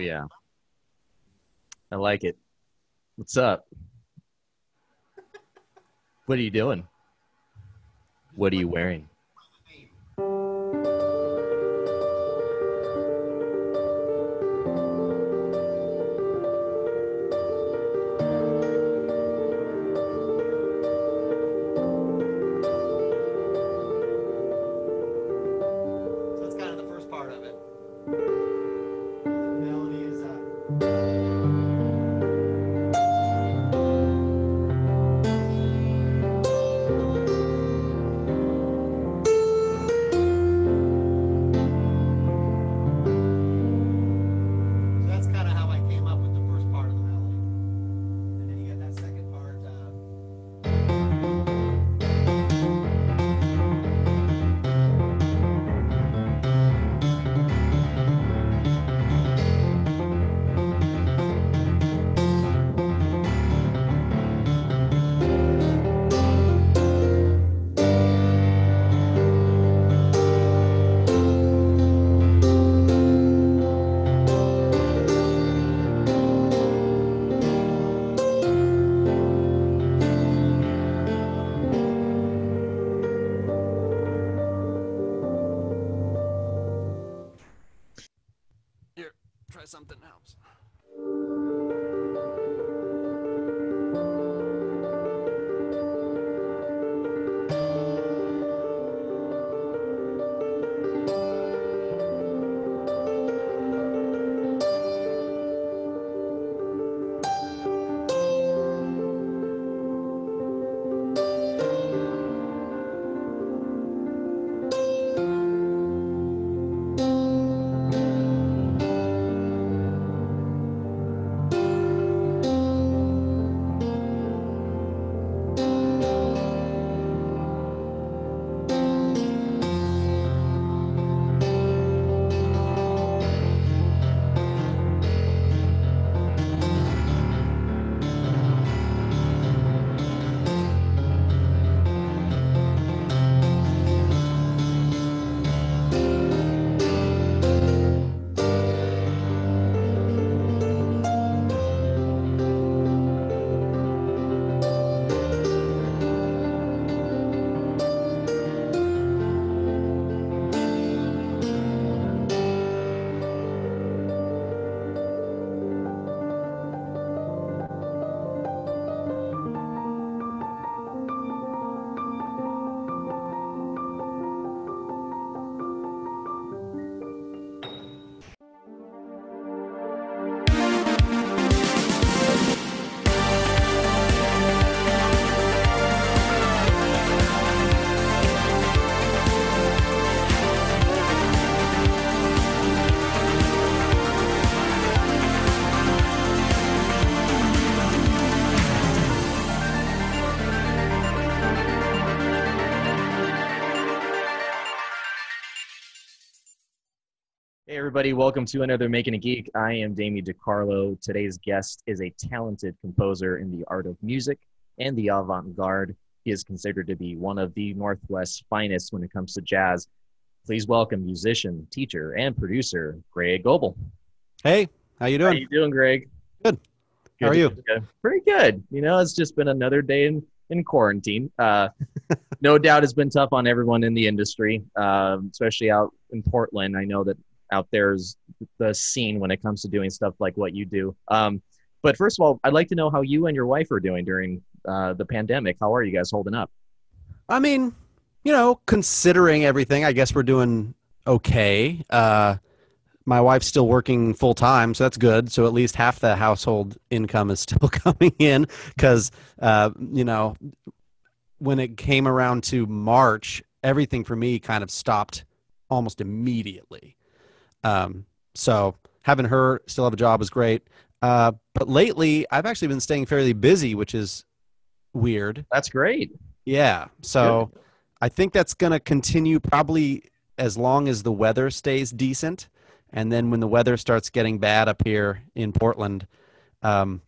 yeah. I like it. What's up? What are you doing? What are you wearing? Something else. Everybody, welcome to another Making a Geek. I am Damien DiCarlo. Today's guest is a talented composer in the art of music and the avant garde. He is considered to be one of the Northwest's finest when it comes to jazz. Please welcome musician, teacher, and producer Greg Goebel. Hey, how you doing? How you doing, Greg? Good. How are you? good. Pretty good. You know, it's just been another day in, in quarantine. Uh, no doubt it's been tough on everyone in the industry, um, especially out in Portland. I know that out there's the scene when it comes to doing stuff like what you do. Um, but first of all, I'd like to know how you and your wife are doing during uh, the pandemic. How are you guys holding up? I mean, you know, considering everything, I guess we're doing okay. Uh, my wife's still working full time, so that's good. So at least half the household income is still coming in because, uh, you know, when it came around to March, everything for me kind of stopped almost immediately. Um, so having her still have a job is great. Uh, but lately, I've actually been staying fairly busy, which is weird. That's great. Yeah. So I think that's going to continue probably as long as the weather stays decent. And then when the weather starts getting bad up here in Portland, um,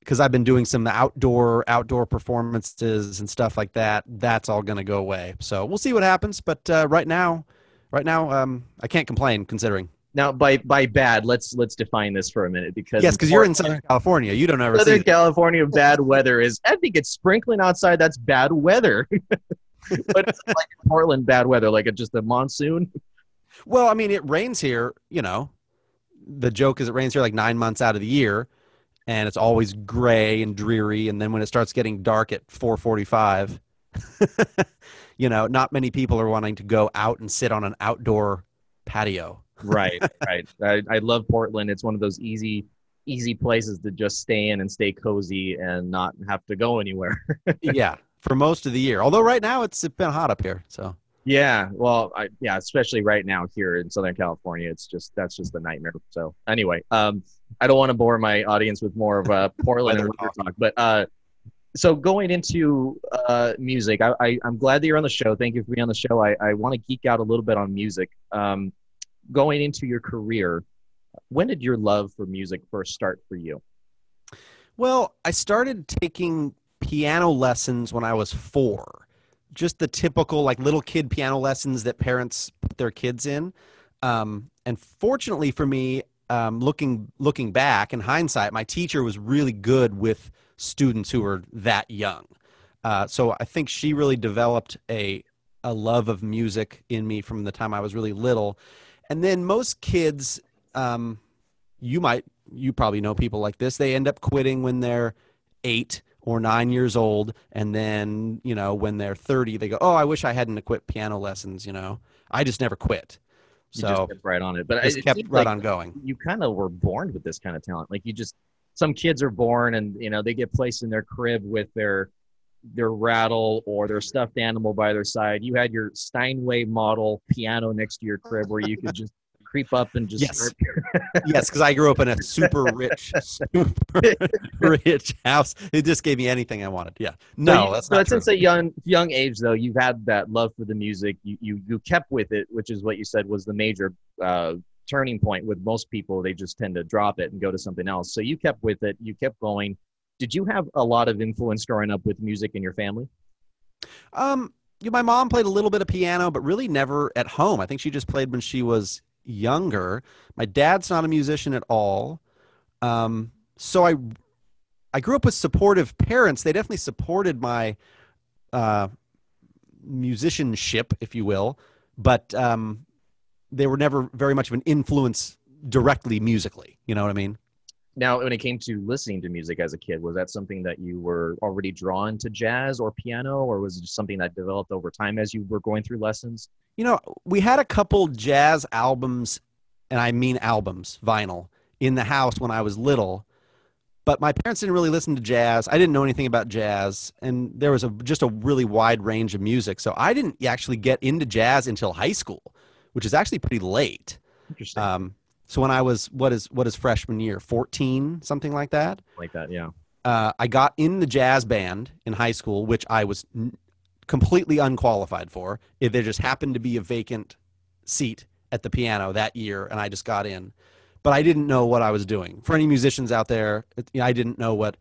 because I've been doing some outdoor outdoor performances and stuff like that, that's all going to go away. So we'll see what happens. But uh, right now, right now, um, I can't complain considering Now, by by bad, let's let's define this for a minute because yes, because you're in Southern California. You don't ever Southern. California bad weather is. I think it's sprinkling outside. That's bad weather. but it's like in Portland bad weather, like it's just a monsoon. Well, I mean, it rains here. You know, the joke is it rains here like nine months out of the year, and it's always gray and dreary. And then when it starts getting dark at 4:45, you know, not many people are wanting to go out and sit on an outdoor patio. Right, right. I, I love Portland. It's one of those easy easy places to just stay in and stay cozy and not have to go anywhere. yeah, for most of the year. Although right now it's been hot up here, so Yeah, well, I, yeah, especially right now here in Southern California, it's just that's just a nightmare. So anyway, um, I don't want to bore my audience with more of uh, Portland and Weather weather talk, but uh, so going into uh, music, I, I, I'm glad that you're on the show. Thank you for being on the show. I, I want to geek out a little bit on music. Um, going into your career, when did your love for music first start for you? Well, I started taking piano lessons when I was four. Just the typical like little kid piano lessons that parents put their kids in. Um, and fortunately for me, um, looking looking back in hindsight, my teacher was really good with students who were that young. Uh, so I think she really developed a a love of music in me from the time I was really little. And then most kids, um, you might you probably know people like this. They end up quitting when they're eight or nine years old, and then you know when they're thirty, they go, "Oh, I wish I hadn't quit piano lessons." You know, I just never quit, You so just kept right on it, but just it kept right like on going. you kind of were born with this kind of talent. Like you just, some kids are born and you know they get placed in their crib with their their rattle or their stuffed animal by their side. You had your Steinway model piano next to your crib where you could just creep up and just Yes. yes, because I grew up in a super rich, super rich house. It just gave me anything I wanted. Yeah, So no, you- that's so not true. since a young young age though, you've had that love for the music. You you you kept with it, which is what you said was the major uh, turning point. With most people, they just tend to drop it and go to something else. So you kept with it. You kept going. Did you have a lot of influence growing up with music in your family? Um, my mom played a little bit of piano, but really never at home. I think she just played when she was younger. My dad's not a musician at all. Um, so I, I grew up with supportive parents. They definitely supported my, uh, musicianship, if you will, but um, they were never very much of an influence directly musically. You know what I mean? Now, when it came to listening to music as a kid, was that something that you were already drawn to jazz or piano, or was it just something that developed over time as you were going through lessons? You know, we had a couple jazz albums, and I mean albums, vinyl, in the house when I was little. But my parents didn't really listen to jazz. I didn't know anything about jazz, and there was a just a really wide range of music. So I didn't actually get into jazz until high school, which is actually pretty late. Interesting, Um, so when I was what is what is freshman year, fourteen, something like that. like that, yeah. uh, I got in the jazz band in high school, which I was n- completely unqualified for. If there just happened to be a vacant seat at the piano that year, and I just got in, but I didn't know what I was doing. For any musicians out there, it- you know, I didn't know what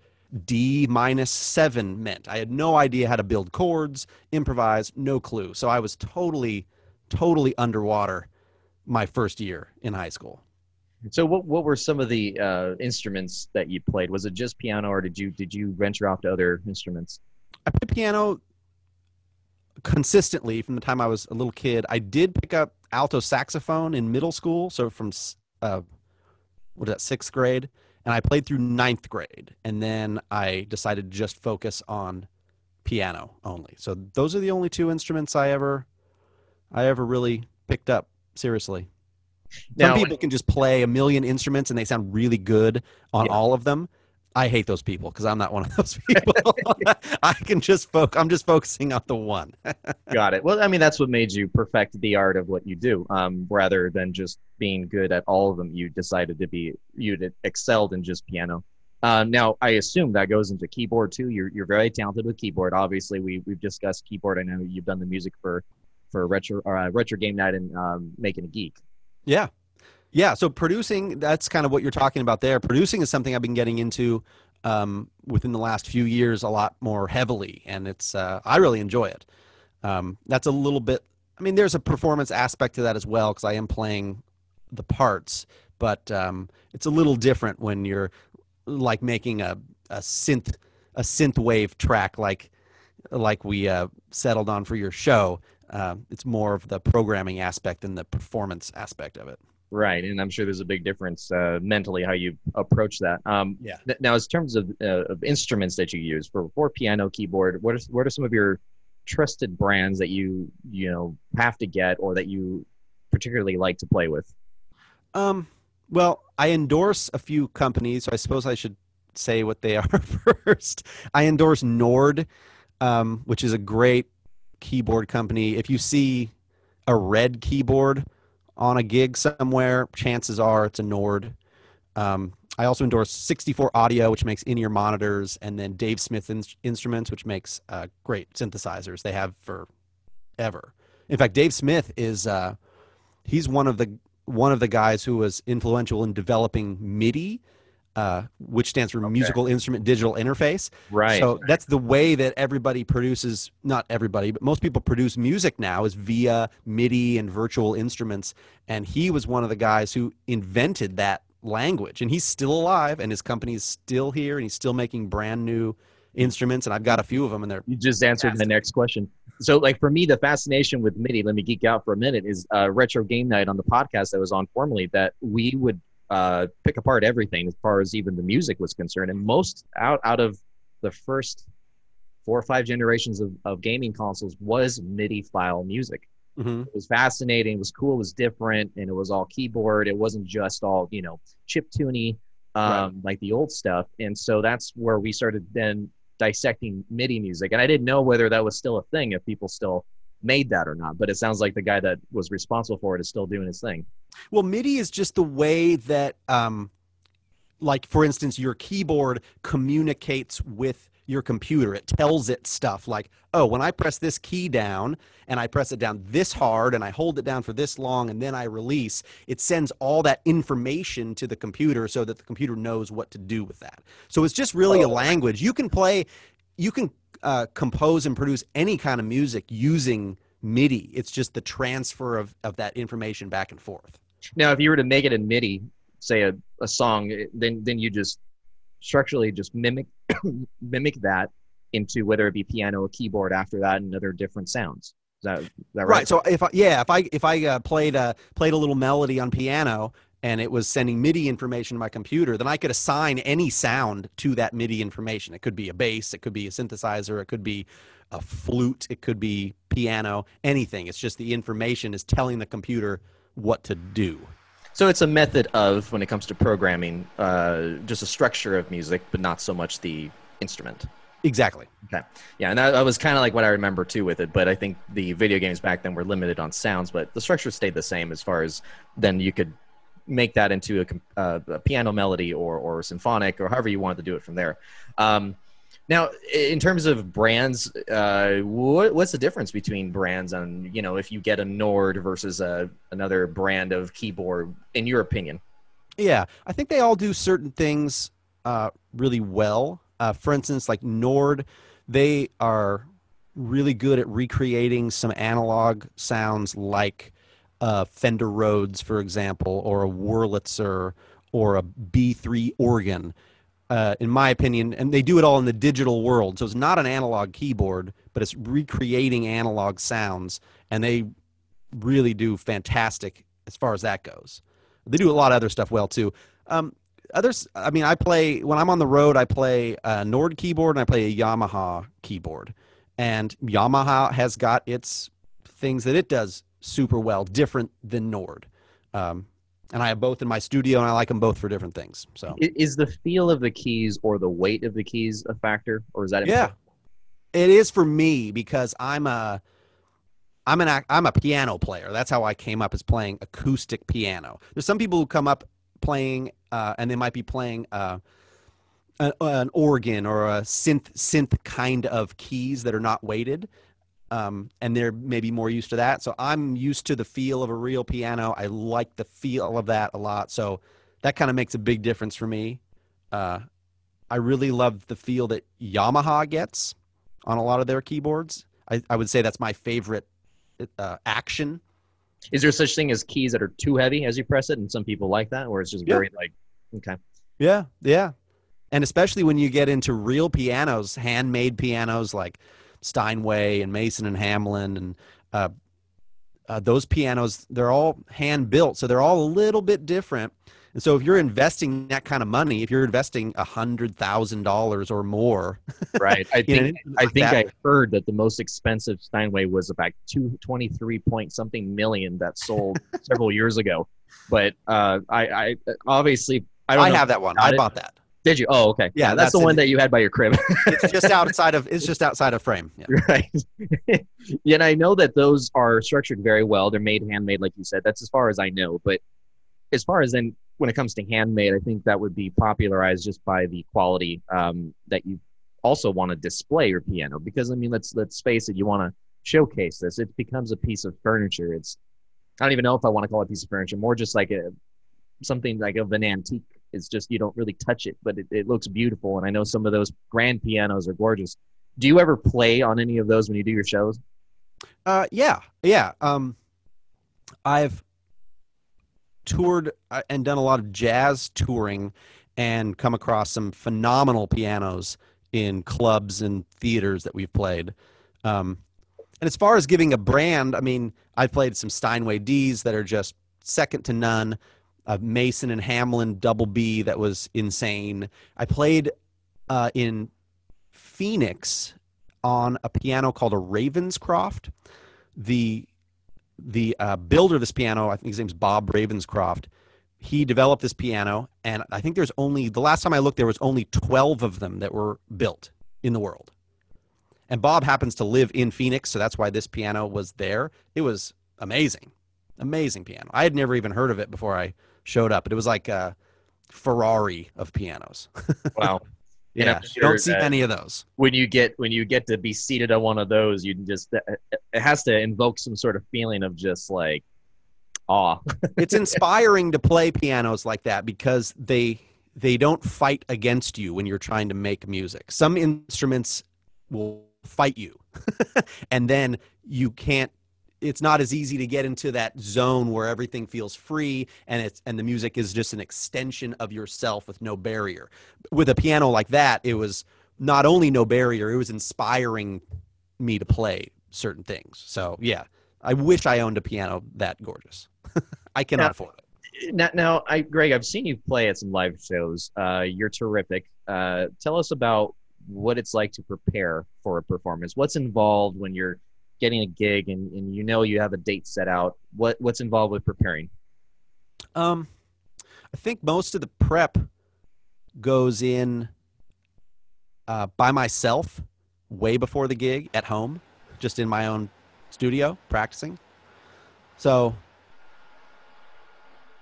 D minus seven meant. I had no idea how to build chords, improvise, no clue. So I was totally, totally underwater my first year in high school. So, what what were some of the uh, instruments that you played? Was it just piano, or did you did you venture off to other instruments? I played piano consistently from the time I was a little kid. I did pick up alto saxophone in middle school, so from uh, what is that sixth grade, and I played through ninth grade, and then I decided to just focus on piano only. So those are the only two instruments I ever, I ever really picked up seriously. Some Now, people can just play a million instruments and they sound really good on Yeah. all of them. I hate those people because I'm not one of those people. I can just focus. I'm just focusing on the one. got it. Well, I mean, that's what made you perfect the art of what you do, um, rather than just being good at all of them. You decided to be you excelled in just piano. Um, now, I assume that goes into keyboard too. You're you're very talented with keyboard. Obviously, we we've discussed keyboard. I know you've done the music for for retro uh, retro game night and um, making a geek. Yeah. Yeah. So producing, that's kind of what you're talking about there. Producing is something I've been getting into um, within the last few years a lot more heavily. And it's, uh, I really enjoy it. Um, that's a little bit, I mean, there's a performance aspect to that as well because I am playing the parts, but um, it's a little different when you're like making a, a synth a synth wave track like like we uh, settled on for your show. Uh, it's more of the programming aspect than the performance aspect of it. Right, and I'm sure there's a big difference uh, mentally how you approach that. Um, Yeah. th- now, in terms of, uh, of instruments that you use for for piano, keyboard, what are what are some of your trusted brands that you you know have to get or that you particularly like to play with? Um, well, I endorse a few companies, so I suppose I should say what they are first. I endorse Nord, um, which is a great keyboard company. If you see a red keyboard on a gig somewhere, chances are it's a Nord. Um, I also endorse 64 Audio, which makes in-ear monitors, and then Dave Smith in- Instruments, which makes uh, great synthesizers. They have for ever. In fact, Dave Smith is uh, he's one of the one of the guys who was influential in developing MIDI, uh, which stands for Okay. Musical Instrument Digital Interface. Right. So that's the way that everybody produces, not everybody, but most people produce music now is via MIDI and virtual instruments. And he was one of the guys who invented that language. And he's still alive and his company is still here and he's still making brand new instruments. And I've got a few of them and they're You just answered the next question. So, like for me, the fascination with MIDI, let me geek out for a minute, is uh, retro game night on the podcast that was on formerly that we would uh, pick apart everything as far as even the music was concerned. And most out out of the first four or five generations of, of gaming consoles was MIDI file music. Mhm. It was fascinating, it was cool, it was different, and it was all keyboard. It wasn't just all, you know, chip tuney um, Right. like the old stuff. And so that's where we started then dissecting MIDI music. And I didn't know whether that was still a thing, if people still made that or not. But it sounds like the guy that was responsible for it is still doing his thing. Well, MIDI is just the way that, um, like, for instance, your keyboard communicates with your computer. It tells it stuff like, oh, when I press this key down and I press it down this hard and I hold it down for this long and then I release, it sends all that information to the computer so that the computer knows what to do with that. So it's just really a Oh. language. You can play, you can uh, compose and produce any kind of music using MIDI. It's just the transfer of, of that information back and forth. Now, if you were to make it in MIDI, say a, a song, eh, then then you just structurally just mimic mimic that into whether it be piano or keyboard after that and other different sounds. Is that, is that right? right so if I, yeah if i if i uh, played a played a little melody on piano and it was sending midi information to my computer then i could assign any sound to that midi information it could be a bass it could be a synthesizer it could be a flute it could be piano anything it's just the information is telling the computer what to do So it's a method of, when it comes to programming, uh, just a structure of music, but not so much the instrument. exactly Okay. Yeah, and that, that was kind of like what I remember too with it. But I think the video games back then were limited on sounds, but the structure stayed the same as far as then you could make that into a, uh, a piano melody or or symphonic or however you wanted to do it from there. Um, now, in terms of brands, uh, what, what's the difference between brands and you know if you get a Nord versus a, another brand of keyboard, in your opinion? Yeah, I think they all do certain things uh, really well. Uh, for instance, like Nord, they are really good at recreating some analog sounds like uh, Fender Rhodes, for example, or a Wurlitzer or a B3 organ. Uh, in my opinion, and they do it all in the digital world. So it's not an analog keyboard, but it's recreating analog sounds, and they really do fantastic as far as that goes. They do a lot of other stuff well too. Um, others, I mean, I play when I'm on the road. I play a Nord keyboard and I play a Yamaha keyboard, and Yamaha has got its things that it does super well, different than Nord. Um, and I have both in my studio, and I like them both for different things. So Is the feel of the keys or the weight of the keys a factor, or is that Yeah. it is for me because I'm a I'm an I'm a piano player. That's how I came up as playing acoustic piano. There's some people who come up playing uh, and they might be playing uh, an, an organ or a synth synth kind of keys that are not weighted. Um, and they're maybe more used to that. So I'm used to the feel of a real piano. I like the feel of that a lot. So that kind of makes a big difference for me. Uh, I really love the feel that Yamaha gets on a lot of their keyboards. I, I would say that's my favorite uh, action Is there such thing as keys that are too heavy as you press it, and some people like that, or it's just Yeah. very like, okay, Yeah, yeah. And especially when you get into real pianos, handmade pianos like Steinway and Mason and Hamlin and uh, uh, those pianos, they're all hand built, so they're all a little bit different. And so if you're investing that kind of money, if you're investing a hundred thousand dollars or more, right? I think instrument I think that- I heard that the most expensive Steinway was about two twenty three point something million that sold several years ago. But uh, I, I obviously I don't I have that one. I it. bought that. Did you? Oh, okay. Yeah, that's, that's the one in- that you had by your crib. It's just outside of it's just outside of frame. Yeah. right. yeah, and I know that those are structured very well. They're made handmade, like you said. That's as far as I know. But as far as then, when it comes to handmade, I think that would be popularized just by the quality um, that you also want to display your piano. Because I mean, let's let's face it, you want to showcase this. It becomes a piece of furniture. It's I don't even know if I want to call it a piece of furniture. More just like a something like of an antique. It's just you don't really touch it, but it, it looks beautiful. And I know some of those grand pianos are gorgeous. Do you ever play on any of those when you do your shows? Uh, yeah, yeah. Um, I've toured uh, and done a lot of jazz touring, and come across some phenomenal pianos in clubs and theaters that we've played. Um, and as far as giving a brand, I mean, I've played some Steinway D's that are just second to none. A Mason and Hamlin double B that was insane. I played uh, in Phoenix on a piano called a Ravenscroft. The the uh, builder of this piano, I think his name's Bob Ravenscroft. He developed this piano, and I think there's only the last time I looked, there was only 12 of them that were built in the world. And Bob happens to live in Phoenix, so that's why this piano was there. It was amazing, amazing piano. I had never even heard of it before I showed up, but it was like a Ferrari of pianos. Wow. Yeah, you don't see many of those. when you get when you get to be seated on one of those, you just it has to invoke some sort of feeling of just like awe. it's inspiring to play pianos like that because they they don't fight against you when you're trying to make music. Some instruments will fight you. and then you can't it's not as easy to get into that zone where everything feels free and it's and the music is just an extension of yourself with no barrier. With a piano like that, it was not only no barrier, it was inspiring me to play certain things. So, yeah, I wish I owned a piano that gorgeous. I cannot Yeah. afford it. now, now, I Greg, I've seen you play at some live shows. Uh, you're terrific. Uh, tell us about what it's like to prepare for a performance. What's involved when you're getting a gig and, and you know you have a date set out? What what's involved with preparing? Um, I think most of the prep goes in uh, by myself way before the gig at home, just in my own studio practicing. So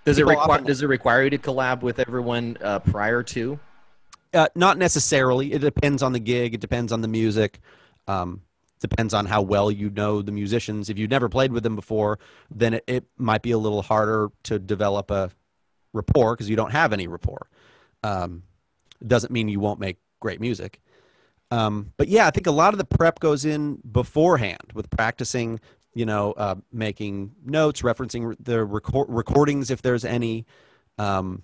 Does it require often- does it require you to collab with everyone uh, prior to? Uh, not necessarily. It depends on the gig. It depends on the music. Um, depends on how well you know the musicians. If you've never played with them before, then it, it might be a little harder to develop a rapport because you don't have any rapport. Um, doesn't mean you won't make great music. Um, but yeah, I think a lot of the prep goes in beforehand with practicing, you know, uh, making notes, referencing the record- recordings if there's any. Um,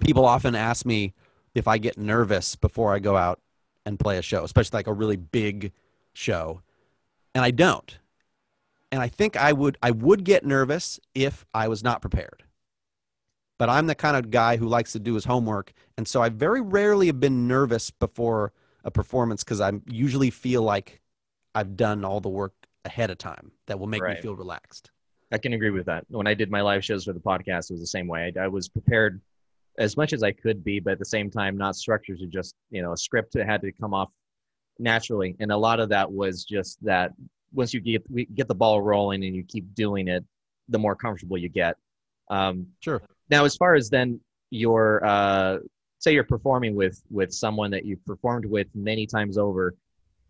people often ask me, if I get nervous before I go out and play a show, especially like a really big show, and I don't. And I think I would I would get nervous if I was not prepared. But I'm the kind of guy who likes to do his homework, and so I very rarely have been nervous before a performance because I usually feel like I've done all the work ahead of time that will make me feel relaxed. I can agree with that. When I did my live shows for the podcast, it was the same way. I, I was prepared as much as I could be, but at the same time, not structured to just, you know, a script that had to come off naturally. And a lot of that was just that once you get we get the ball rolling and you keep doing it, the more comfortable you get. Um, Sure. now, as far as then your uh, say you're performing with with someone that you've performed with many times over,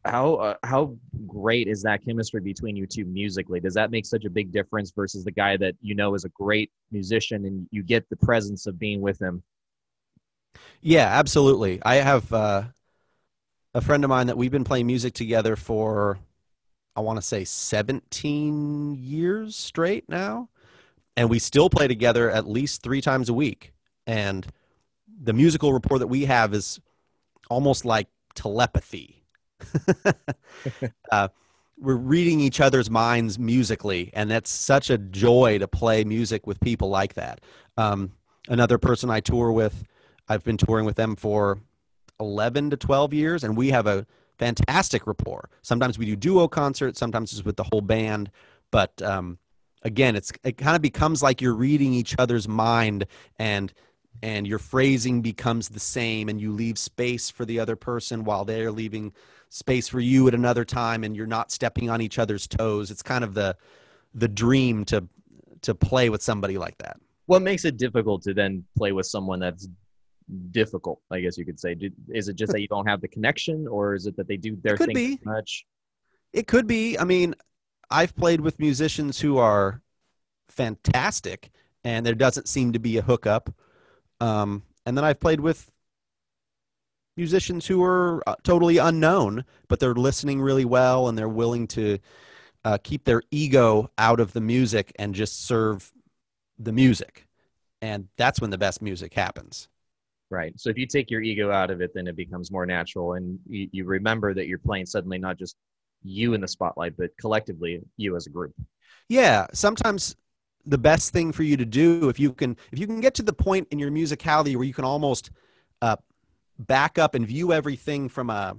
how uh, how great is that chemistry between you two musically? Does that make such a big difference versus the guy that you know is a great musician and you get the presence of being with him? Yeah, absolutely. I have uh, a friend of mine that we've been playing music together for I want to say 17 years straight now. And we still play together at least three times a week. And the musical rapport that we have is almost like telepathy. uh, we're reading each other's minds musically, and that's such a joy to play music with people like that. Um, another person I tour with, I've been touring with them for 11 to 12 years, and we have a fantastic rapport. Sometimes we do duo concerts, sometimes it's with the whole band, but um, again, it's it kind of becomes like you're reading each other's mind, and and your phrasing becomes the same, and you leave space for the other person while they're leaving space for you at another time and you're not stepping on each other's toes it's kind of the the dream to to play with somebody like that what makes it difficult to then play with someone that's difficult i guess you could say is it just that you don't have the connection or is it that they do their thing be. much it could be i mean i've played with musicians who are fantastic and there doesn't seem to be a hookup um, and then i've played with musicians who are uh, totally unknown, but they're listening really well and they're willing to uh, keep their ego out of the music and just serve the music. And that's when the best music happens. Right. So if you take your ego out of it, then it becomes more natural and you, you remember that you're playing suddenly not just you in the spotlight, but collectively you as a group. Yeah. Sometimes the best thing for you to do if you can if you can get to the point in your musicality where you can almost uh, back up and view everything from a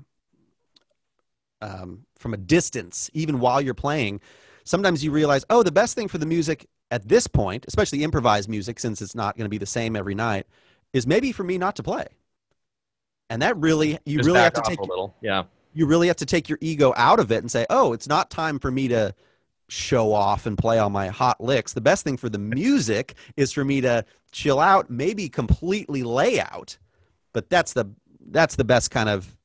um, from a distance, even while you're playing, sometimes you realize, oh, the best thing for the music at this point, especially improvised music, since it's not going to be the same every night, is maybe for me not to play. And that really, you Just really have to take a little, yeah. You really have to take your ego out of it and say, oh, it's not time for me to show off and play all my hot licks. The best thing for the music is for me to chill out, maybe completely lay out but that's the that's the best kind of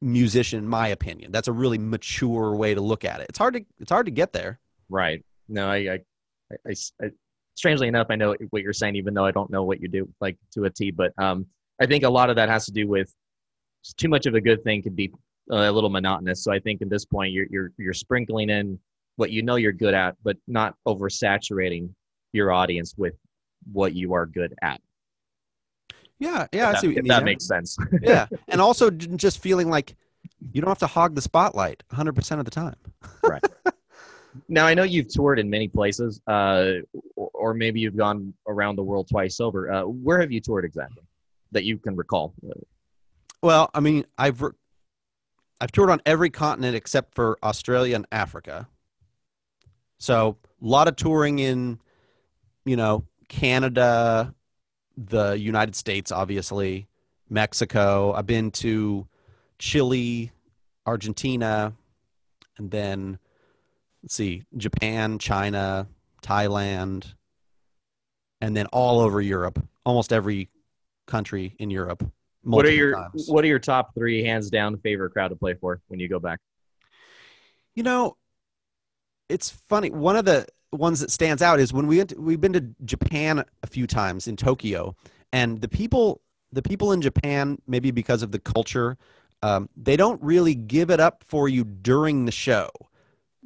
musician in my opinion that's a really mature way to look at it it's hard to it's hard to get there right no i i, I, I strangely enough i know what you're saying even though i don't know what you do like to a t but um i think a lot of that has to do with too much of a good thing could be a little monotonous so i think at this point you're you're you're sprinkling in what you know you're good at but not oversaturating your audience with what you are good at yeah, yeah, I see what you mean. That makes sense. yeah, and also just feeling like you don't have to hog the spotlight 100% of the time. right. Now I know you've toured in many places, uh, or maybe you've gone around the world twice over. Uh, where have you toured exactly that you can recall? Well, I mean, I've re- I've toured on every continent except for Australia and Africa. So a lot of touring in, you know, Canada, the United States, obviously, Mexico. I've been to Chile, Argentina, and then let's see, Japan, China, Thailand, and then all over Europe, almost every country in Europe. What are your times. What are your top three hands down favorite crowd to play for when you go back? You know, it's funny. One of the ones that stands out is when we went to, we've been to Japan a few times in Tokyo, and the people the people in Japan maybe because of the culture, um, they don't really give it up for you during the show.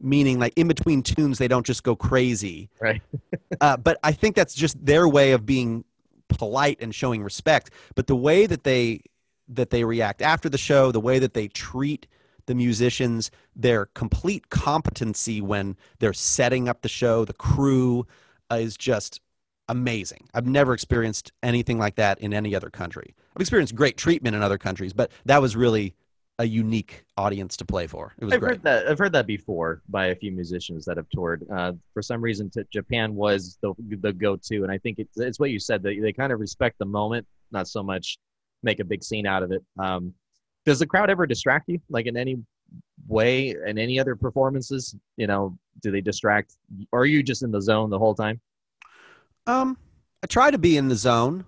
Meaning, like in between tunes, they don't just go crazy. Right. uh, but I think that's just their way of being polite and showing respect. But the way that they that they react after the show, the way that they treat the musicians, their complete competency when they're setting up the show, the crew uh, is just amazing. I've never experienced anything like that in any other country. I've experienced great treatment in other countries, but that was really a unique audience to play for. It was I've great. Heard that, I've heard that before by a few musicians that have toured. Uh, for some reason, t- Japan was the the go to, and I think it's, it's what you said that they kind of respect the moment, not so much make a big scene out of it. Um, does the crowd ever distract you like in any way in any other performances you know do they distract or are you just in the zone the whole time um i try to be in the zone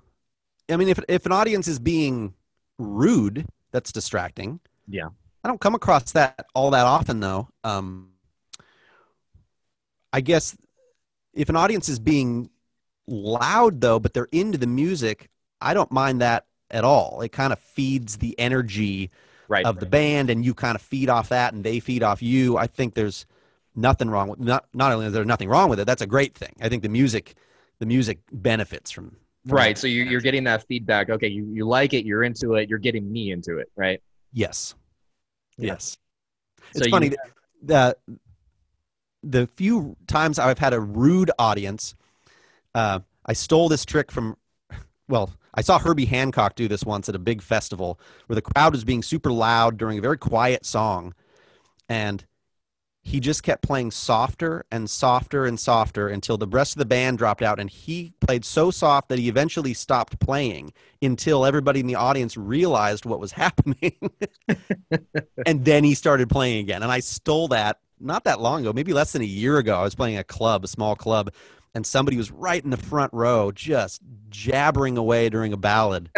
i mean if if an audience is being rude that's distracting yeah i don't come across that all that often though um i guess if an audience is being loud though but they're into the music i don't mind that at all. It kind of feeds the energy right. of the band and you kind of feed off that and they feed off you i think there's nothing wrong with not not only is there nothing wrong with it that's a great thing i think the music the music benefits from, from right. So you're, you're getting that feedback. Okay, you, you like it, you're into it, you're getting me into it, right? Yes. Yeah. yes. So it's you- funny that the the few times i've had a rude audience uh, i stole this trick from well i saw herbie hancock do this once at a big festival where the crowd was being super loud during a very quiet song. And he just kept playing softer and softer and softer until the rest of the band dropped out and he played so soft that he eventually stopped playing until everybody in the audience realized what was happening. And then he started playing again and i stole that not that long ago maybe less than a year ago. I was playing a club a small club and somebody was right in the front row just jabbering away during a ballad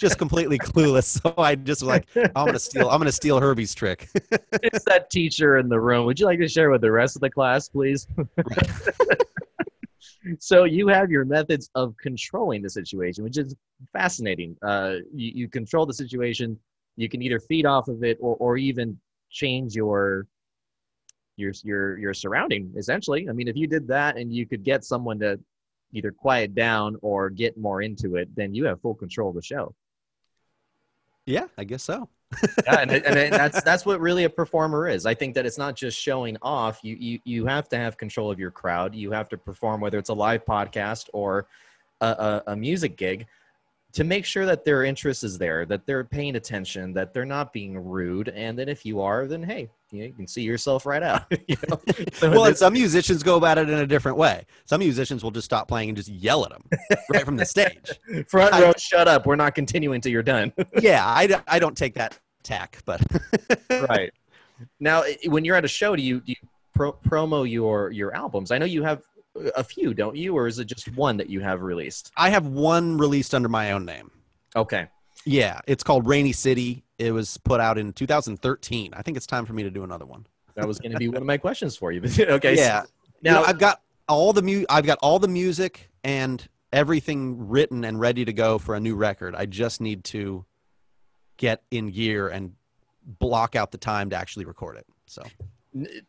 just completely clueless so i just was like i'm gonna steal i'm gonna steal herbie's trick it's that teacher in the room. Would you like to share with the rest of the class, please? so you have your methods of controlling the situation, which is fascinating. Uh, you, you control the situation. You can either feed off of it or, or even change your your your your surrounding. Essentially, I mean, if you did that and you could get someone to either quiet down or get more into it, then you have full control of the show. yeah i guess so yeah, and, and that's that's what really a performer is. I think that it's not just showing off. You you you have to have control of your crowd. You have to perform, whether it's a live podcast or a, a, a music gig, to make sure that their interest is there, that they're paying attention, that they're not being rude, and that if you are, then hey, you, know, you can see yourself right out. you know? So well and some musicians go about it in a different way some musicians will just stop playing and just yell at them right from the stage front I- row, shut up. We're not continuing till you're done. yeah I, don't- I don't take that tack but right now when you're at a show do you do you pro- promo your your albums i know you have a few don't you or is it just one that you have released i have one released under my own name okay Yeah, it's called Rainy City. It was put out in 2013. I think it's time for me to do another one. that was going to be one of my questions for you okay so yeah. now Now I've got all the mu- I've got all the music and everything written and ready to go for a new record. I just need to get in gear and block out the time to actually record it. So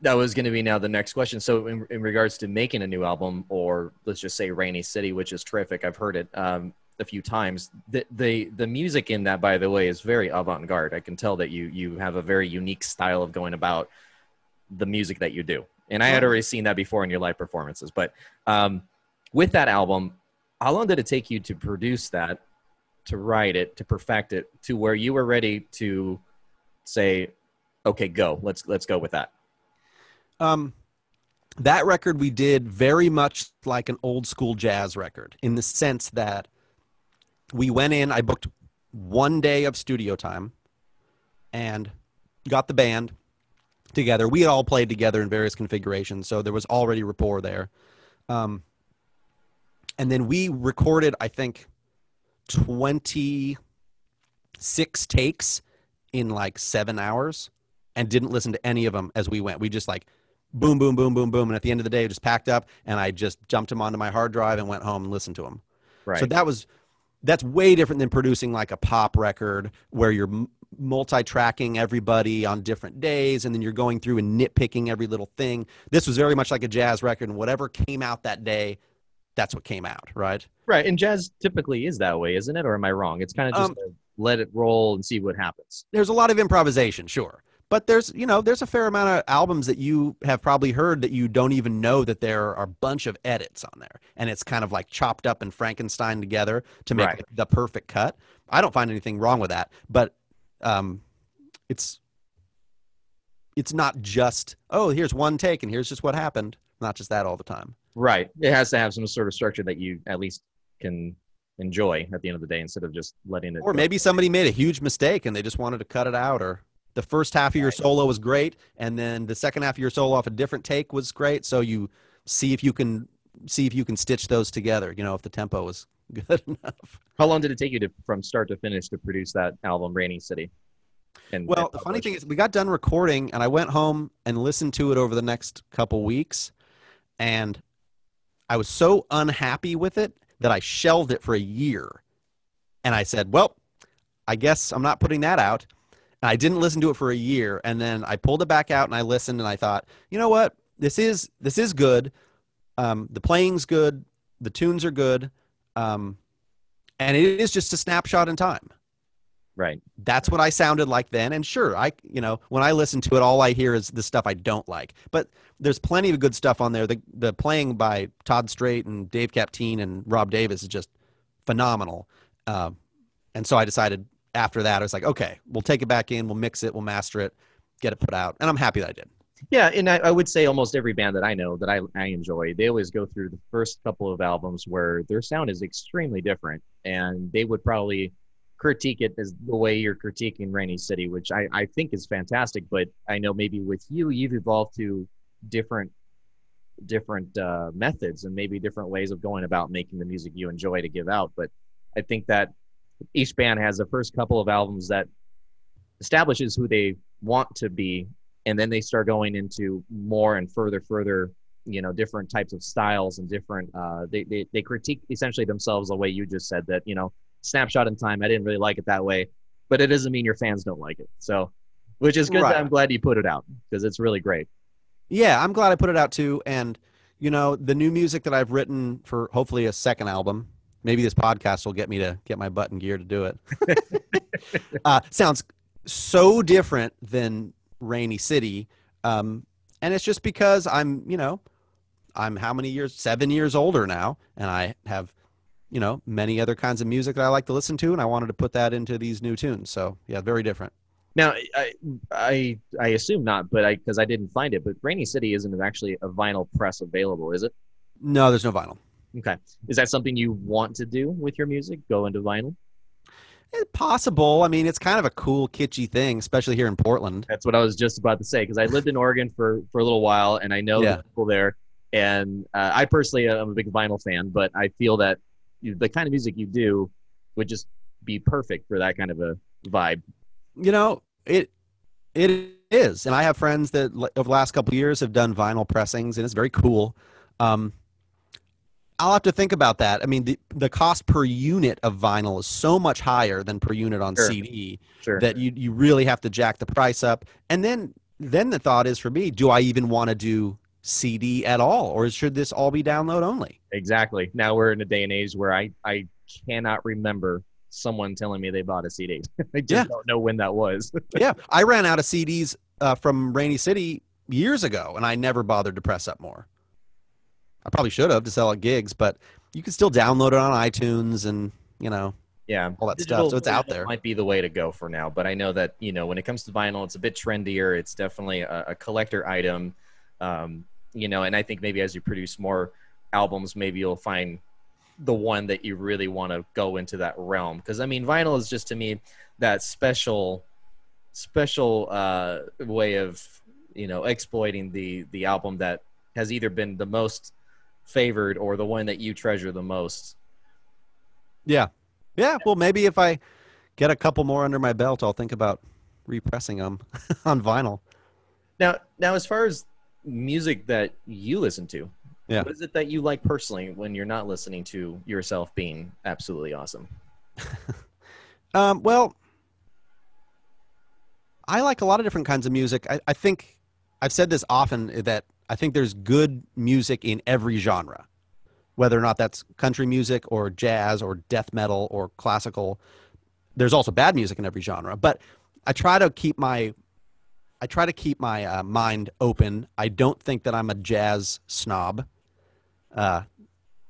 that was going to be now the next question so in, in regards to making a new album or let's just say rainy city which is terrific i've heard it um, a few times. The, the the music in that by the way is very avant-garde. I can tell that you you have a very unique style of going about the music that you do. And i had already seen that before in your live performances. But um, with that album how long did it take you to produce that to write it to perfect it to where you were ready to say okay go. Let's let's go with that Um, that record we did very much like an old school jazz record in the sense that we went in, I booked one day of studio time and got the band together. We had all played together in various configurations, so there was already rapport there. Um, and then we recorded, I think, 26 takes in like seven hours and didn't listen to any of them as we went. We just like boom, boom, boom, boom, boom. And at the end of the day, I just packed up and I just jumped them onto my hard drive and went home and listened to them. right So that was that's way different than producing like a pop record where you're multi-tracking everybody on different days and then you're going through and nitpicking every little thing. This was very much like a jazz record and whatever came out that day, that's what came out, right? Right, and jazz typically is that way, isn't it? Or am I wrong? It's kind of just Um, let it roll and see what happens. There's a lot of improvisation, sure. But there's, you know, there's a fair amount of albums that you have probably heard that you don't even know that there are a bunch of edits on there. And it's kind of like chopped up and Frankenstein together to make Right. the perfect cut. I don't find anything wrong with that, but um it's it's not just, oh, here's one take and here's just what happened. Not just that all the time. Right, it has to have some sort of structure that you at least can enjoy at the end of the day instead of just letting it. Or maybe somebody made a huge mistake and they just wanted to cut it out or the first half of your solo was great and then the second half of your solo off a different take was great. So you see if you can see if you can stitch those together you know if the tempo is good enough. How long did it take you to from start to finish to produce that album, Rainy City? And well and the funny thing is we got done recording and i went home and listened to it over the next couple weeks and i was so unhappy with it that i shelved it for a year. And i said well i guess i'm not putting that out I didn't listen to it for a year, and then I pulled it back out and I listened, and I thought, you know what, this is this is good. Um, the playing's good, the tunes are good, um, and it is just a snapshot in time. Right. That's what I sounded like then. And sure, I you know when I listen to it, all I hear is the stuff I don't like. But there's plenty of good stuff on there. The the playing by Todd Strait and Dave Captein and Rob Davis is just phenomenal. Um, and so I decided after that, I was like, okay, we'll take it back in, we'll mix it, we'll master it, get it put out, and I'm happy that I did. Yeah, and I, I would say almost every band that I know that I, I enjoy, they always go through the first couple of albums where their sound is extremely different, and they would probably critique it as the way you're critiquing Rainy City, which I, I think is fantastic. But I know maybe with you, you've evolved to different different uh, methods and maybe different ways of going about making the music you enjoy to give out. But I think that each band has the first couple of albums that establishes who they want to be and then they start going into more and further further you know different types of styles and different uh they, they they critique essentially themselves the way you just said that you know snapshot in time i didn't really like it that way but it doesn't mean your fans don't like it so which is good Right. that i'm glad you put it out because it's really great Yeah, I'm glad I put it out too. And you know, the new music that I've written for hopefully a second album. Maybe this podcast will get me to get my butt in gear to do it. uh, sounds so different than Rainy City, um, and it's just because I'm, you know, I'm how many years? Seven years older now, and I have, you know, many other kinds of music that I like to listen to, and I wanted to put that into these new tunes. So yeah, very different. now i i i assume not but i because i didn't find it but rainy city isn't actually a vinyl press available is it No, there's no vinyl. Okay is that something you want to do with your music go into vinyl Eh, Possible. I mean, it's kind of a cool, kitschy thing, especially here in Portland. That's what I was just about to say because I lived in Oregon for for a little while and I know Yeah. the people there. And uh, I personally am a big vinyl fan, but I feel that the kind of music you do would just be perfect for that kind of a vibe. You know, it it is, and I have friends that over the last couple of years have done vinyl pressings, and it's very cool. Um, I'll have to think about that. I mean, the the cost per unit of vinyl is so much higher than per unit on Sure. CD Sure. that you you really have to jack the price up. And then then the thought is for me, do I even want to do CD at all, or should this all be download only? exactly. Now we're in a day and age where I I cannot remember someone telling me they bought a CD. I just Yeah. don't know when that was. yeah, I ran out of CDs uh, from Rainy City years ago, and I never bothered to press up more. I probably should have to sell at gigs, but you can still download it on iTunes and you know yeah. all that stuff. So it's out there. Might be the way to go for now, but I know that you know when it comes to vinyl, it's a bit trendier. It's definitely a, a collector item, um, you know. And I think maybe as you produce more albums, maybe you'll find the one that you really want to go into that realm. Because I mean, vinyl is just to me that special, special uh, way of you know exploiting the the album that has either been the most favored or the one that you treasure the most. Yeah, yeah. Well, maybe if I get a couple more under my belt, I'll think about repressing them on vinyl. Now, now, as far as music that you listen to, Yeah. what is it that you like personally when you're not listening to yourself being absolutely awesome? Um, well, I like a lot of different kinds of music. I, I think I've said this often that I think there's good music in every genre, whether or not that's country music or jazz or death metal or classical. There's also bad music in every genre, but I try to keep my I try to keep my uh, mind open. I don't think that I'm a jazz snob. Uh,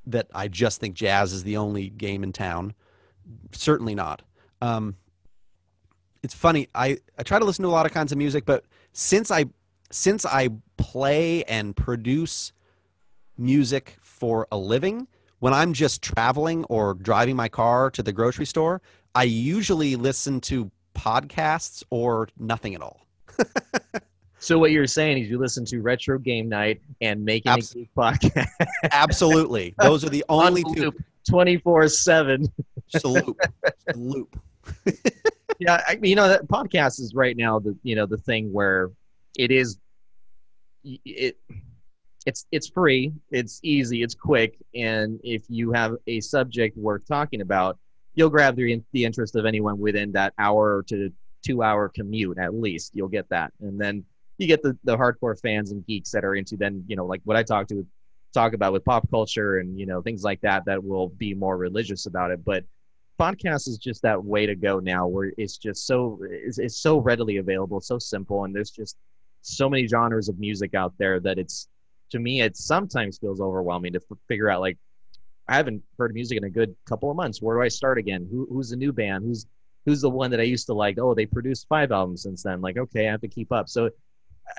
that I just think jazz is the only game in town. Certainly not. Um, it's funny. I, I try to listen to a lot of kinds of music, but since I since I play and produce music for a living, when I'm just traveling or driving my car to the grocery store, I usually listen to podcasts or nothing at all. So what you're saying is you listen to Retro Game Night and Making Abs- a Geek podcast Absolutely, those are the only on two. 24/7. Salute, salute. Yeah, I, you know that podcast is right now the you know the thing where it is it it's it's free, it's easy, it's quick, and if you have a subject worth talking about, you'll grab the the interest of anyone within that hour to two hour commute at least. You'll get that, and then you get the the hardcore fans and geeks that are into then you know like what I talk to talk about with pop culture and you know things like that that will be more religious about it, but podcast is just that way to go now where it's just so it's, it's so readily available so simple and there's just so many genres of music out there that it's to me it sometimes feels overwhelming to f- figure out like i haven't heard music in a good couple of months. Where do i start again? Who, who's the new band? Who's who's the one that i used to like? Oh they produced five albums since then. Like okay i have to keep up. So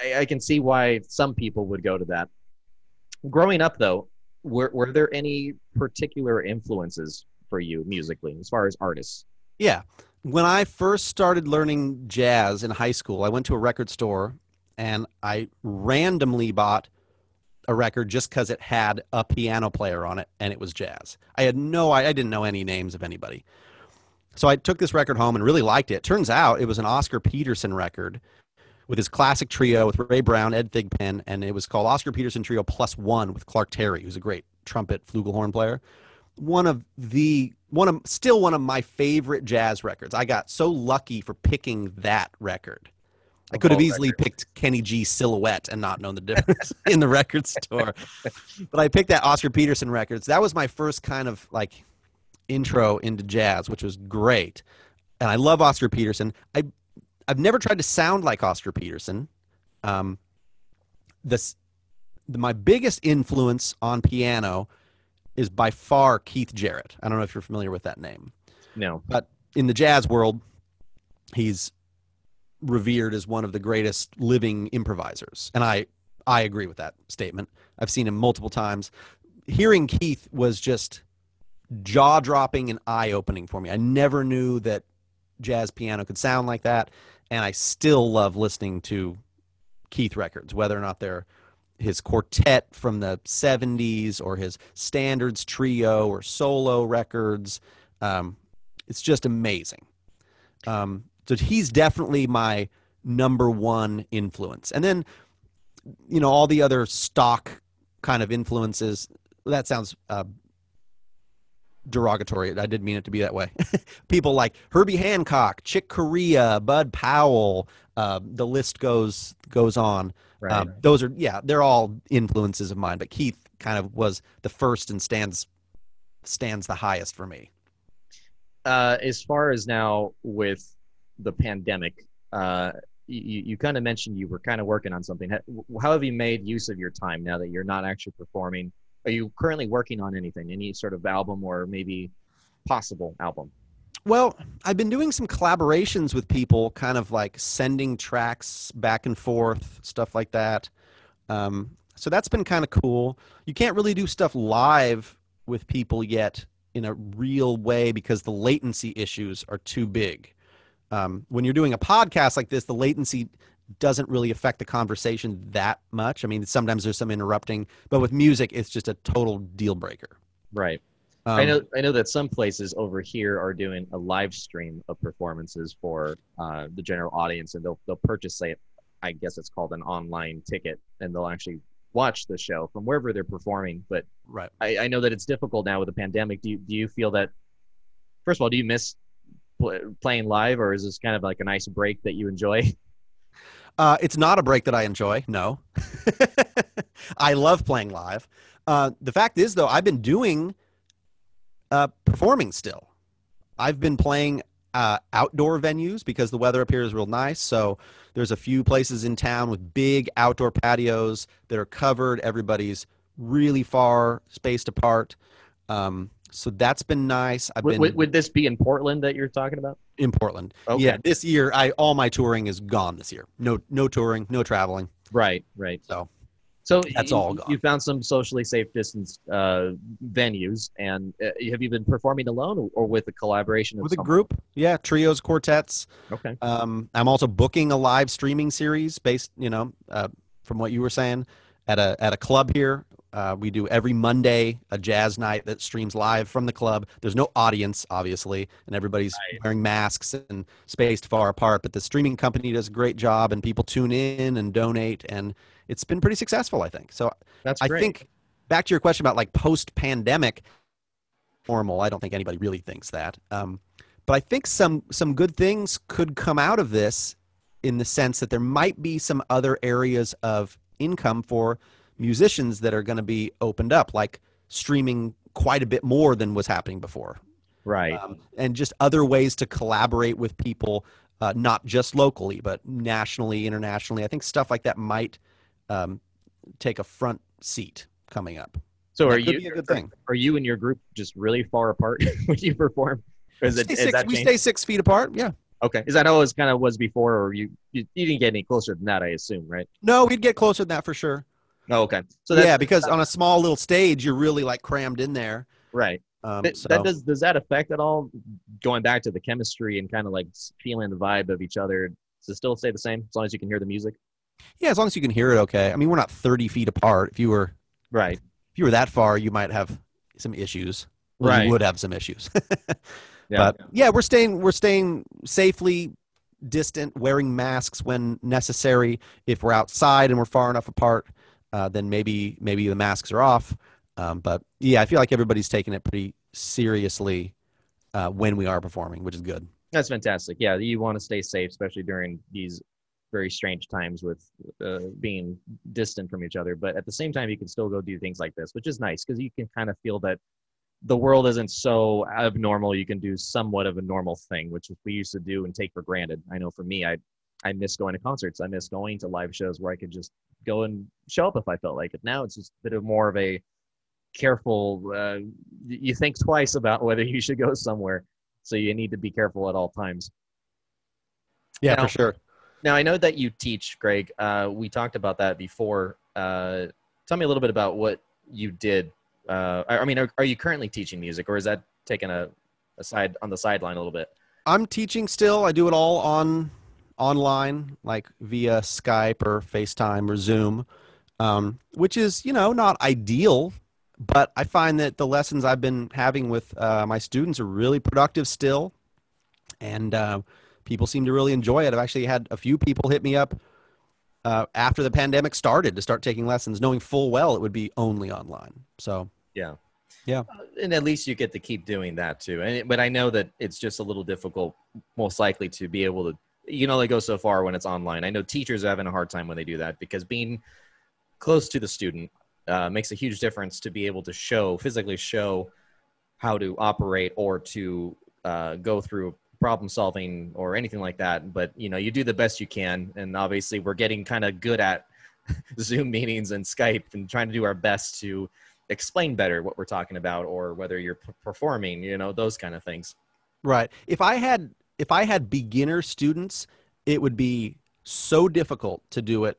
i, I can see why some people would go to that. Growing up though were, were there any particular influences for you musically as far as artists? Yeah. When I first started learning jazz in high school, I went to a record store and I randomly bought a record just because it had a piano player on it and it was jazz. I had no, I, I didn't know any names of anybody. So I took this record home and really liked it. Turns out it was an Oscar Peterson record with his classic trio with Ray Brown, Ed Thigpen, and it was called Oscar Peterson Trio Plus One with Clark Terry, who's a great trumpet flugelhorn player one of the one of still one of my favorite jazz records. I got so lucky for picking that record. I could have easily picked Kenny G Silhouette and not known the difference in the record store. But I picked that Oscar Peterson records. That was my first kind of like intro into jazz, which was great. And I love Oscar Peterson. I I've never tried to sound like Oscar Peterson. Um, this the, my biggest influence on piano is by far Keith Jarrett. I don't know if you're familiar with that name. No. But in the jazz world, he's revered as one of the greatest living improvisers. And I I agree with that statement. I've seen him multiple times. Hearing Keith was just jaw dropping and eye opening for me. I never knew that jazz piano could sound like that. And I still love listening to Keith records, whether or not they're his quartet from the 70s or his standards trio or solo records. Um, it's just amazing. Um, so he's definitely my number one influence. And then, you know, all the other stock kind of influences. That sounds uh, derogatory. I didn't mean it to be that way. People like Herbie Hancock, Chick Corea, Bud Powell. Uh, the list goes goes on. Right. Um, those are yeah, they're all influences of mine. But Keith kind of was the first and stands stands the highest for me. Uh, as far as now with the pandemic, uh, you, you kind of mentioned you were kind of working on something. How have you made use of your time now that you're not actually performing? Are you currently working on anything? Any sort of album or maybe possible album? Well, I've been doing some collaborations with people, kind of like sending tracks back and forth, stuff like that. Um, so that's been kind of cool. You can't really do stuff live with people yet in a real way because the latency issues are too big. Um, when you're doing a podcast like this, the latency doesn't really affect the conversation that much. I mean, sometimes there's some interrupting, but with music, it's just a total deal breaker. Right. Um, I know I know that some places over here are doing a live stream of performances for uh, the general audience, and they'll they'll purchase say, I guess it's called an online ticket, and they'll actually watch the show from wherever they're performing. But right, I, I know that it's difficult now with the pandemic. Do you do you feel that? First of all, do you miss pl- playing live, or is this kind of like a nice break that you enjoy? Uh, it's not a break that I enjoy. No, I love playing live. Uh, the fact is, though, I've been doing uh, performing still. I've been playing uh, outdoor venues because the weather up here is real nice. So there's a few places in town with big outdoor patios that are covered. Everybody's really far spaced apart. Um, so that's been nice. I've would, been. Would, this be in Portland that you're talking about? In Portland. Okay. Yeah. This year, I all my touring is gone. This year, no no touring, no traveling. Right. Right. So so that's you, all gone. You found some socially safe distance uh, venues, and uh, have you been performing alone or with a collaboration with a group? Yeah, trios, quartets. Okay. Um, I'm also booking a live streaming series based, you know, uh, from what you were saying, at a at a club here. Uh, we do every Monday a jazz night that streams live from the club. There's no audience, obviously, and everybody's right. wearing masks and spaced far apart. But the streaming company does a great job, and people tune in and donate, and it's been pretty successful, I think. So That's I great. think back to your question about like post pandemic normal, I don't think anybody really thinks that. Um, but I think some some good things could come out of this in the sense that there might be some other areas of income for musicians that are going to be opened up, like streaming quite a bit more than was happening before, Right. um, and just other ways to collaborate with people, uh, not just locally but nationally, internationally. I think stuff like that might um, take a front seat coming up. so That are you a good thing. are you and your group just really far apart when you perform? Is it, six- that we changed? stay six feet apart. Yeah. Okay. Is that always kind of was before, or you, you you didn't get any closer than that? I assume, right? No, we'd get closer than that for sure. Oh, okay. So that's, yeah, because on a small little stage, you're really like crammed in there. right. Um, That, so that does does that affect at all? Going back to the chemistry and kind of like feeling the vibe of each other. Does it still stay the same as long as you can hear the music? yeah, as long as you can hear it, okay. I mean, we're not 30 feet apart. If you were Right. if you were that far, you might have some issues. Right. You would have some issues. Yeah. But yeah, we're staying we're staying safely distant, wearing masks when necessary. If we're outside and we're far enough apart, uh, then maybe maybe the masks are off. Um, but yeah, I feel like everybody's taking it pretty seriously uh, when we are performing, which is good. That's fantastic. Yeah, you want to stay safe, especially during these very strange times with uh, being distant from each other. But at the same time, you can still go do things like this, which is nice because you can kind of feel that the world isn't so abnormal. You can do somewhat of a normal thing, which we used to do and take for granted. I know for me, I I miss going to concerts. I miss going to live shows where I could just go and show up if I felt like it. Now it's just a bit of more of a careful. Uh, you think twice about whether you should go somewhere, so you need to be careful at all times. Yeah, Now- for sure. Now I know that you teach, Greg. Uh, we talked about that before. Uh, tell me a little bit about what you did. Uh, I I mean, are, are you currently teaching music, or is that taken a, a side on the sideline a little bit? I'm teaching still. I do it all on online, like via Skype or FaceTime or Zoom, um, which is you know not ideal, but I find that the lessons I've been having with uh, my students are really productive still, and uh, people seem to really enjoy it. I've actually had a few people hit me up uh, after the pandemic started to start taking lessons, knowing full well it would be only online. So Yeah. Yeah. Uh, and at least you get to keep doing that too. And but I know that it's just a little difficult, most likely, to be able to. You can only go so far when it's online. I know teachers are having a hard time when they do that because being close to the student uh, makes a huge difference to be able to show physically show how to operate or to uh, go through problem solving or anything like that. But you know, you do the best you can, and obviously, we're getting kind of good at Zoom meetings and Skype and trying to do our best to explain better what we're talking about or whether you're p- performing you know those kind of things Right. If I had if I had beginner students, it would be so difficult to do it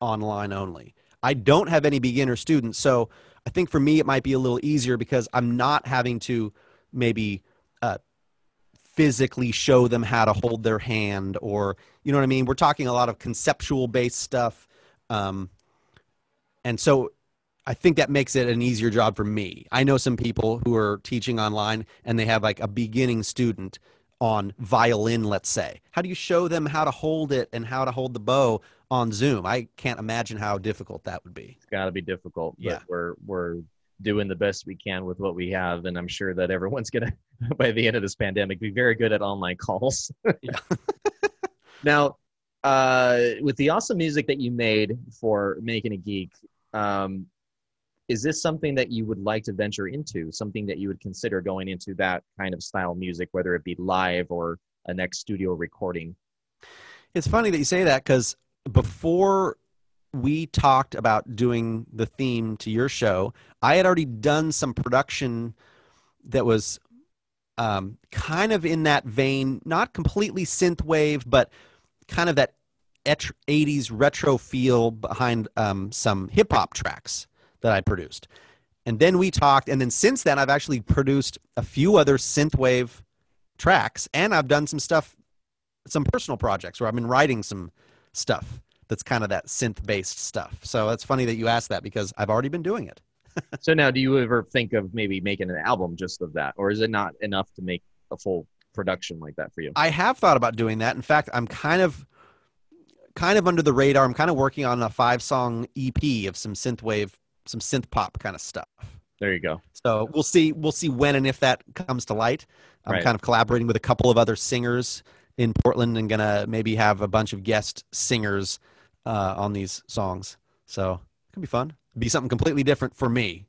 online only. I don't have any beginner students, so I think for me it might be a little easier because I'm not having to maybe uh, physically show them how to hold their hand or you know what I mean. We're talking a lot of conceptual based stuff, um, and so I think that makes it an easier job for me. I know some people who are teaching online and they have like a beginning student on violin, let's say. How do you show them how to hold it and how to hold the bow on Zoom? I can't imagine how difficult that would be. it's got to be difficult but Yeah. we're we're doing the best we can with what we have and i'm sure that everyone's gonna by the end of this pandemic be very good at online calls now uh with the awesome music that you made for making a geek um is this something that you would like to venture into? Something that you would consider going into that kind of style music whether it be live or a next studio recording? It's funny that you say that because before we talked about doing the theme to your show, I had already done some production that was um, kind of in that vein, not completely synthwave, but kind of that 80s retro feel behind um, some hip hop tracks that I produced. And then we talked, and then since then, I've actually produced a few other synthwave tracks, and I've done some stuff some personal projects where I've been writing some stuff that's kind of that synth based stuff. So it's funny that you asked that because I've already been doing it. So now, do you ever think of maybe making an album just of that, or is it not enough to make a full production like that for you? I have thought about doing that. In fact, I'm kind of kind of under the radar. I'm kind of working on a five song EP of some synthwave, some synth pop kind of stuff. There you go. So we'll see. We'll see when and if that comes to light. I'm Right. kind of collaborating with a couple of other singers in Portland and gonna maybe have a bunch of guest singers uh, on these songs. So it can be fun. Be something completely different for me.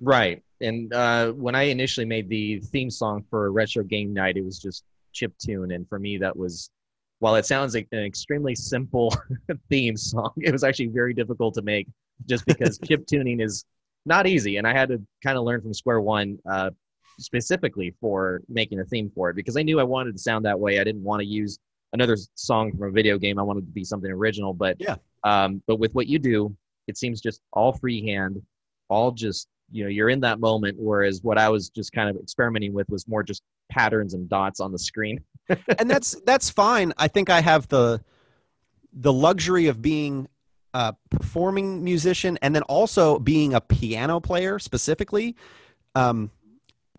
Right. And uh, when I initially made the theme song for Retro Game Night, it was just chip tune. And for me, that was, while it sounds like an extremely simple theme song, it was actually very difficult to make just because chip tuning is not easy. And I had to kind of learn from square one uh, specifically for making a theme for it because I knew I wanted to sound that way. I didn't want to use another song from a video game. I wanted to be something original. But Yeah. um, but with what you do, it seems just all freehand, all just you know you're in that moment whereas what i was just kind of experimenting with was more just patterns and dots on the screen and that's that's fine. I think I have the the luxury of being a performing musician and then also being a piano player specifically um,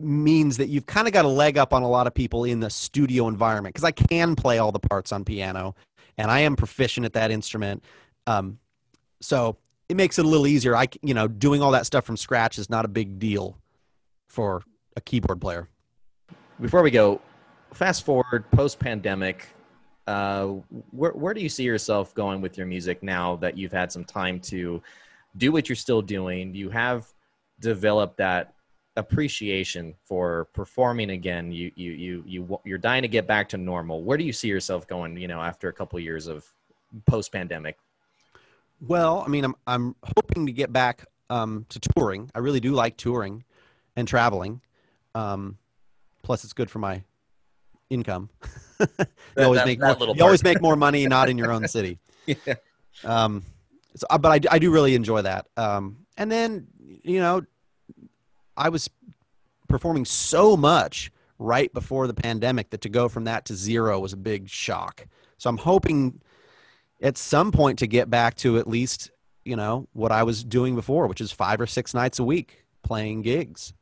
means that you've kind of got a leg up on a lot of people in the studio environment because I can play all the parts on piano and I am proficient at that instrument. Um, so it makes it a little easier. I, you know doing all that stuff from scratch is not a big deal for a keyboard player. before we go fast forward post pandemic uh, where, where do you see yourself going with your music now that you've had some time to do what you're still doing you have developed that appreciation for performing again You, you, you, you, you're dying to get back to normal where do you see yourself going you know after a couple years of post pandemic Well, I mean, I'm I'm hoping to get back um, to touring. I really do like touring and traveling. Um, plus, it's good for my income. you always that- make that more, you always make more money not in your own city. Yeah. Um, so, uh, but I, do- I do really enjoy that. Um, and then you know, I was performing so much right before the pandemic that to go from that to zero was a big shock. So I'm hoping at some point to get back to at least you know what I was doing before, which is five or six nights a week playing gigs.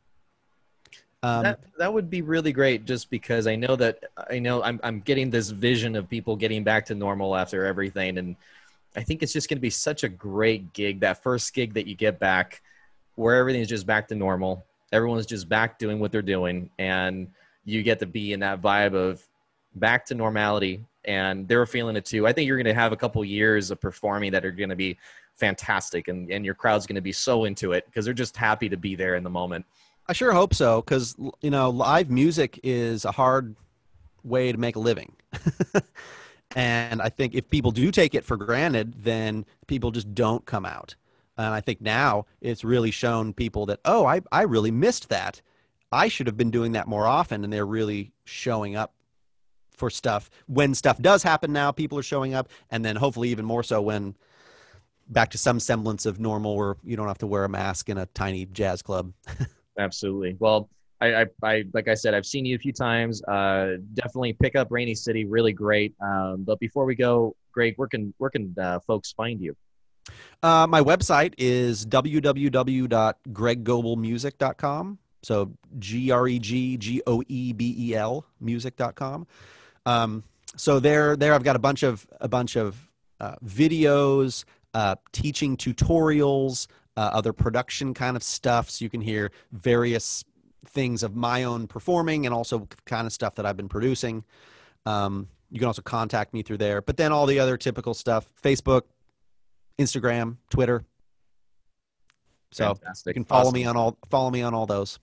Um, that that would be really great just because I know that I know I'm I'm getting this vision of people getting back to normal after everything. And I think it's just going to be such a great gig that first gig that you get back where everything's just back to normal. Everyone's just back doing what they're doing. And you get to be in that vibe of back to normality. And they're feeling it too. I think you're going to have a couple years of performing that are going to be fantastic. And, and your crowd's going to be so into it because they're just happy to be there in the moment. I sure hope so, because you know, live music is a hard way to make a living, and I think if people do take it for granted, then people just don't come out. And I think now it's really shown people that oh, I I really missed that. I should have been doing that more often, and they're really showing up for stuff when stuff does happen. Now people are showing up, and then hopefully even more so when back to some semblance of normal, where you don't have to wear a mask in a tiny jazz club. Absolutely. Well, I, I, I, like I said, I've seen you a few times. Uh, definitely pick up Rainy City, really great. Um, but before we go, Greg, where can where can uh, folks find you? Uh, my website is www.greggoebelmusic.com. So G R E G G O E B E L music.com. Um, so there, there I've got a bunch of a bunch of uh, videos, uh, teaching tutorials, uh, other production kind of stuff. So you can hear various things of my own performing and also kind of stuff that I've been producing. Um, you can also contact me through there. But then all the other typical stuff: Facebook, Instagram, Twitter. So Fantastic. you can follow Awesome. me on all follow me on all those.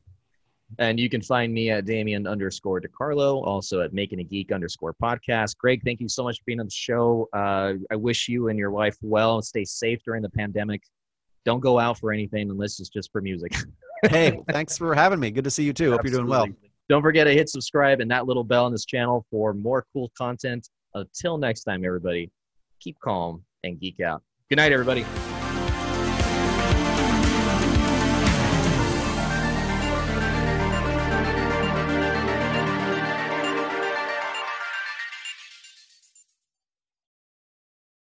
And you can find me at Damien underscore DeCarlo, also at Making a Geek underscore podcast. Greg, thank you so much for being on the show. Uh, I wish you and your wife well and stay safe during the pandemic. Don't go out for anything unless it's just for music. Hey, thanks for having me. Good to see you too. Hope you're doing well. Don't forget to hit subscribe and that little bell on this channel for more cool content. Until next time, everybody, keep calm and geek out. Good night, everybody.